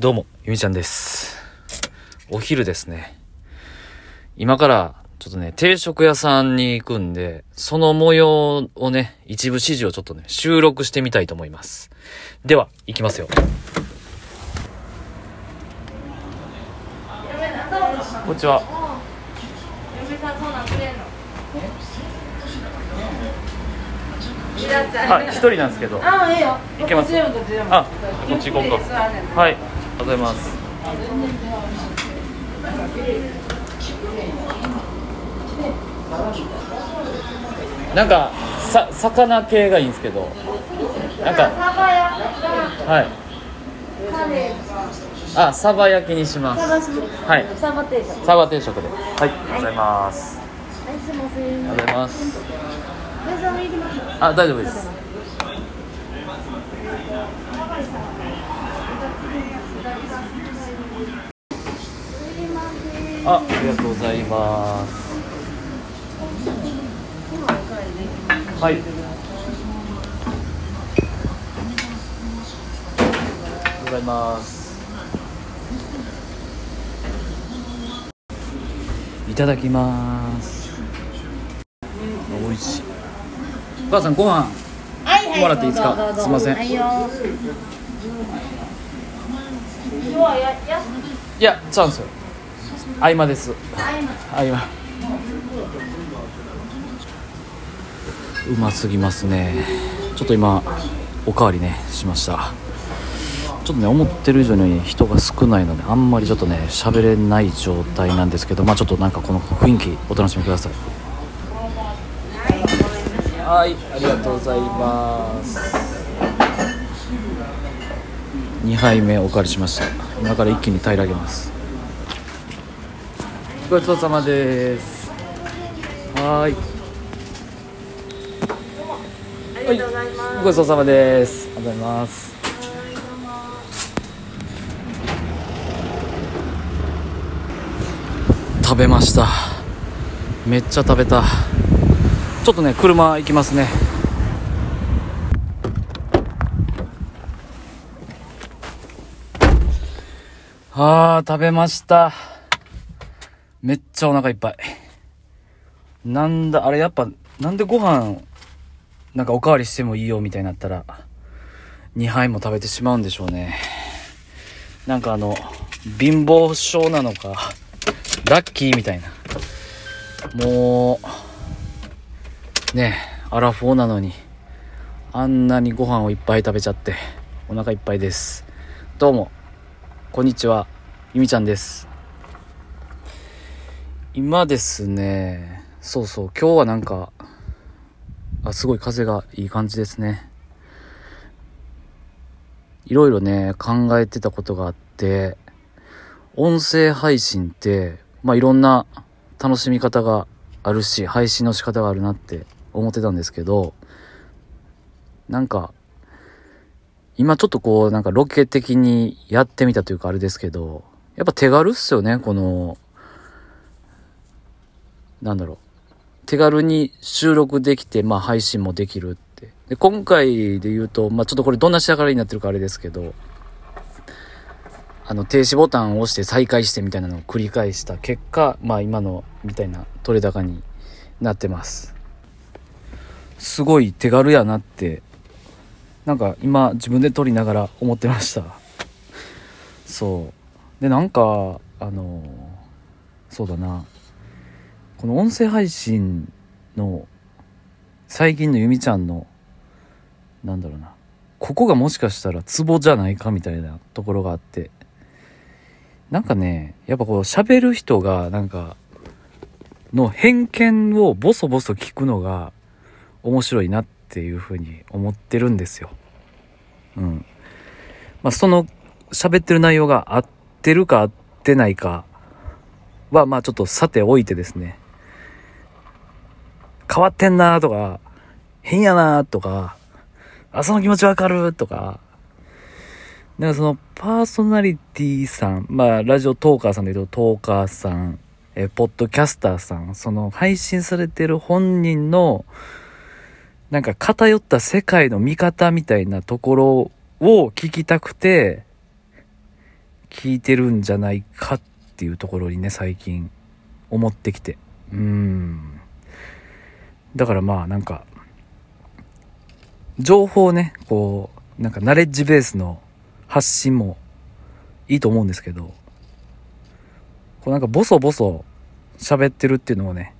どうも、ゆみちゃんです。お昼ですね。今から、ちょっとね、定食屋さんに行くんで、その模様をね、一部始終をちょっとね、収録してみたいと思います。では、行きますよ。こんにちは。嫁さんそんなんくれんの？い一人なんですけど。ああ、ええよ。いけますあこっち行こうかはい、ございます。なんか、さ、魚系がいいんですけど。なんか、はい。あ、サバ焼きにします。はい。サバ定食サバ定食で。はい、ありがとうございます。ありがとうございますあ、大丈夫です。あ、ありがとうございます。はい。ございます。いただきます。美味しい。お母さんご飯。はいはいもらっていいですか？すいませんはいいや、チャンスよ。合間です。はい合間。うますぎますね。ちょっと今、おかわりね、しました。ちょっとね、思ってる以上に人が少ないので、あんまりちょっとね、喋れない状態なんですけど、まあちょっとなんかこの雰囲気、お楽しみください。はい、ありがとうございます。2杯目お借りしました今から一気に平らげますごちそうさまです。はーい。ありがとうございます。ごちそうさまです。ありがとうございます。食べました。めっちゃ食べた。ちょっとね車行きますね。あー食べましためっちゃお腹いっぱい。なんだあれやっぱなんでご飯なんかおかわりしてもいいよみたいになったら2杯も食べてしまうんでしょうね。なんかあの貧乏症なのかラッキーみたいな。もうねアラフォーなのにあんなにご飯をいっぱい食べちゃってお腹いっぱいです。どうもこんにちはゆみちゃんです。今ですね。そうそう。今日はなんかあすごい風がいい感じですね。いろいろね考えてたことがあって音声配信ってまあいろんな楽しみ方があるし配信の仕方があるなって思ってたんですけどなんか今ちょっとこうなんかロケ的にやってみたというかあれですけどやっぱ手軽っすよねこのなんだろう手軽に収録できて、まあ配信もできるって。で、今回で言うと、まあちょっとこれどんな仕上がりになってるかあれですけど、あの、停止ボタンを押して再開してみたいなのを繰り返した結果、まあ今のみたいな取れ高になってます。すごい手軽やなって、なんか今自分で撮りながら思ってました。そう。で、なんか、あの、そうだな。この音声配信の最近のゆみちゃんのなんだろうなここがもしかしたらツボじゃないかみたいなところがあってなんかねやっぱこう喋る人がなんかの偏見をボソボソ聞くのが面白いなっていうふうに思ってるんですよ。うん。まあその喋ってる内容が合ってるか合ってないかはまあちょっとさておいてですね変わってんなとか、変やなとか、あ、その気持ちわかるとか、なんかそのパーソナリティさん、まあラジオトーカーさんで言うとトーカーさん、えポッドキャスターさん、その配信されてる本人の、なんか偏った世界の見方みたいなところを聞きたくて、聞いてるんじゃないかっていうところにね、最近思ってきて。うーん。だからまあなんか、情報ね、こう、なんかナレッジベースの発信もいいと思うんですけど、こうなんかボソボソ喋ってるっていうのもね、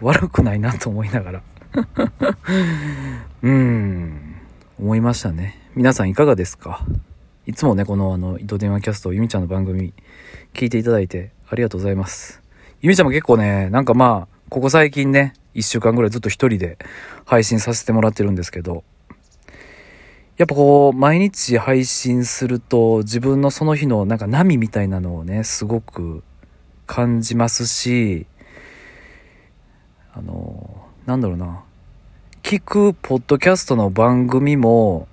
悪くないなと思いながら うーん、思いましたね。皆さんいかがですか？いつもね、このあの、糸電話キャスト、ゆみちゃんの番組、聞いていただいてありがとうございます。ゆみちゃんも結構ね、なんかまあ、ここ最近ね、一週間ぐらいずっと一人で配信させてもらってるんですけど、やっぱこう、毎日配信すると、自分のその日のなんか波みたいなのをね、すごく感じますし、あの、なんだろうな、聞くポッドキャストの番組も、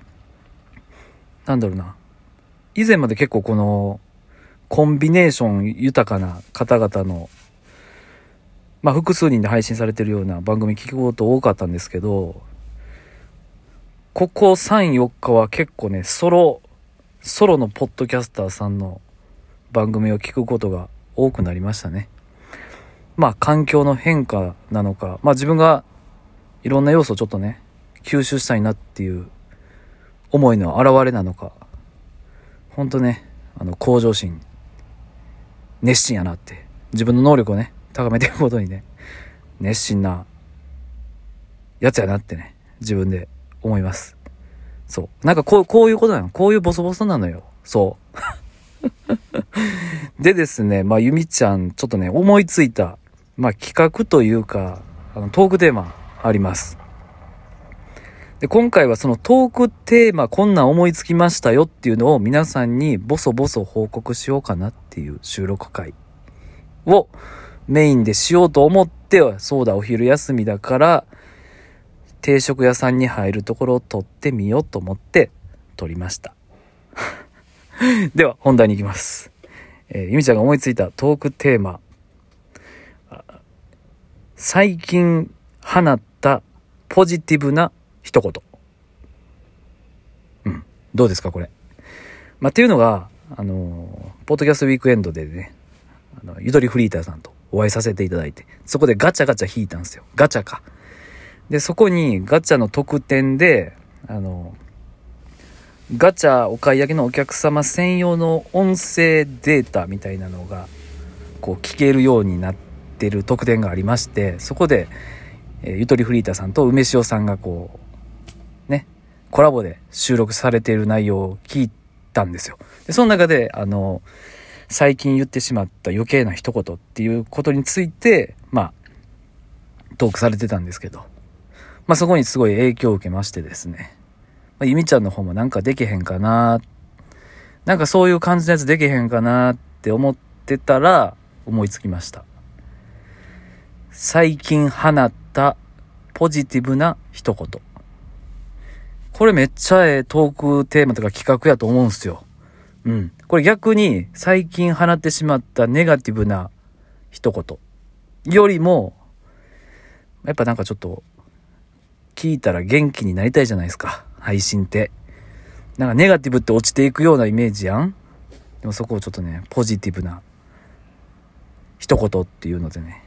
なんだろうな、以前まで結構この、コンビネーション豊かな方々の、まあ複数人で配信されてるような番組聞くこと多かったんですけど、ここ3、4日は結構ね、ソロ、ソロのポッドキャスターさんの番組を聞くことが多くなりましたね。まあ環境の変化なのか、まあ自分がいろんな要素をちょっとね、吸収したいなっていう思いの表れなのか、ほんとね、あの、向上心、熱心やなって、自分の能力をね、高めていくことにね、熱心なやつやなってね、自分で思います。そう。なんかこう、こういうことなの。こういうボソボソなのよ。そう。でですね、まあ、ゆみちゃん、ちょっとね、思いついた、まあ、企画というか、あの、トークテーマあります。で、今回はそのトークテーマ、こんなん思いつきましたよっていうのを皆さんにボソボソ報告しようかなっていう収録会をメインでしようと思って、そうだ、お昼休みだから、定食屋さんに入るところを撮ってみようと思って撮りました。では、本題に行きます。えーゆみちゃんが思いついたトークテーマ。最近放ったポジティブな一言。うん。どうですか、これ。まあ、っていうのが、あのーポッドキャストウィークエンドでね、あの、ゆとりフリーターさんとお会いさせていただいて、そこでガチャガチャ引いたんですよ。ガチャか。で、そこにガチャの特典で、あの、ガチャお買い上げのお客様専用の音声データみたいなのが、こう聞けるようになってる特典がありまして、そこで、えーゆとりフリーターさんと梅塩さんがこう、ね、コラボで収録されている内容を聞いたんですよ。で、その中で、あの、最近言ってしまった余計な一言っていうことについて、まあ、トークされてたんですけど、まあそこにすごい影響を受けましてですね。まあ、ゆみちゃんの方もなんかできへんかな、なんかそういう感じのやつできへんかなって思ってたら思いつきました。最近放ったポジティブな一言。これめっちゃええトークテーマとか企画やと思うんすよ。うん。これ逆に最近放ってしまったネガティブな一言よりも、やっぱなんかちょっと聞いたら元気になりたいじゃないですか。配信って。なんかネガティブって落ちていくようなイメージやんでもそこをちょっとね、ポジティブな一言っていうのでね、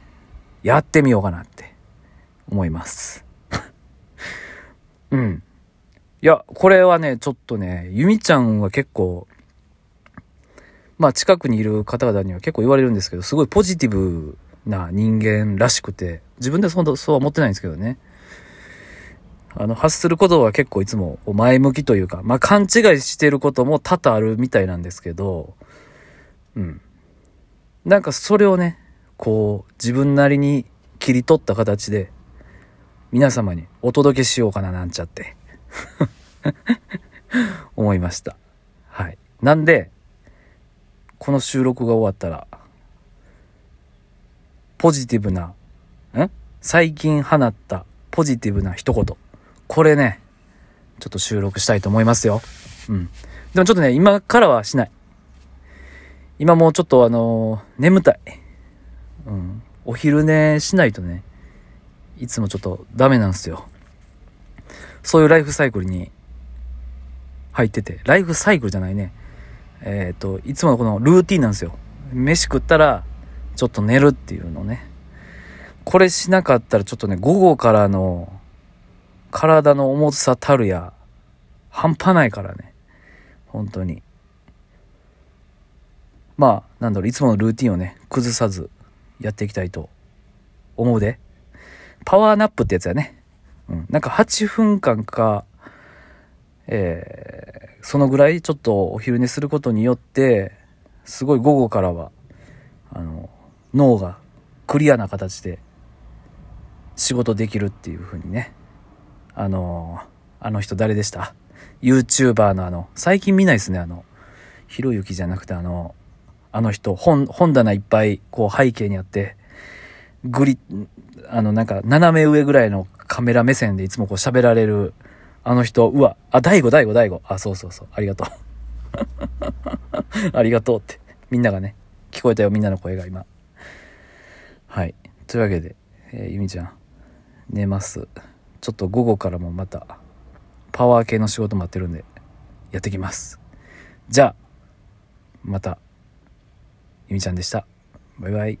やってみようかなって思います。うん。いや、これはね、ちょっとね、ゆみちゃんは結構、まあ近くにいる方々には結構言われるんですけど、すごいポジティブな人間らしくて、自分でそんなそうは思ってないんですけどね。あの、発することは結構いつも前向きというか、まあ勘違いしてることも多々あるみたいなんですけど、うん。なんかそれをね、こう、自分なりに切り取った形で、皆様にお届けしようかななんちゃって、思いました。はい。なんで、この収録が終わったら、ポジティブな、ん？最近放ったポジティブな一言。これね、ちょっと収録したいと思いますよ。うん。でもちょっとね、今からはしない。今もうちょっとあのー眠たい。うん。お昼寝しないとね、いつもちょっとダメなんですよ。そういうライフサイクルに入ってて、ライフサイクルじゃないね。えっ、と、いつものこのルーティンなんですよ。飯食ったら、ちょっと寝るっていうのね。これしなかったらちょっとね、午後からの体の重さたるや、半端ないからね。本当に。まあ、なんだろう、いつものルーティンをね、崩さずやっていきたいと思うで。パワーナップってやつやね。うん。なんか8分間か、えー、そのぐらいちょっとお昼寝することによって、すごい午後からは、あの、脳がクリアな形で仕事できるっていう風にね。あの、あの人誰でした ?YouTuber のあの、最近見ないですね、あの、ひろゆきじゃなくてあの、あの人、本、本棚いっぱいこう背景にあって、グリ、あのなんか斜め上ぐらいのカメラ目線でいつもこう喋られるあの人、うわ、あ、大悟、大悟、大悟。あ、そうそうそう。ありがとう。ありがとうって。みんながね、聞こえたよ、みんなの声が今。はい。というわけで、えーゆみちゃん、寝ます。ちょっと午後からもまた、パワー系の仕事待ってるんで、やってきます。じゃあ、また、ゆみちゃんでした。バイバイ。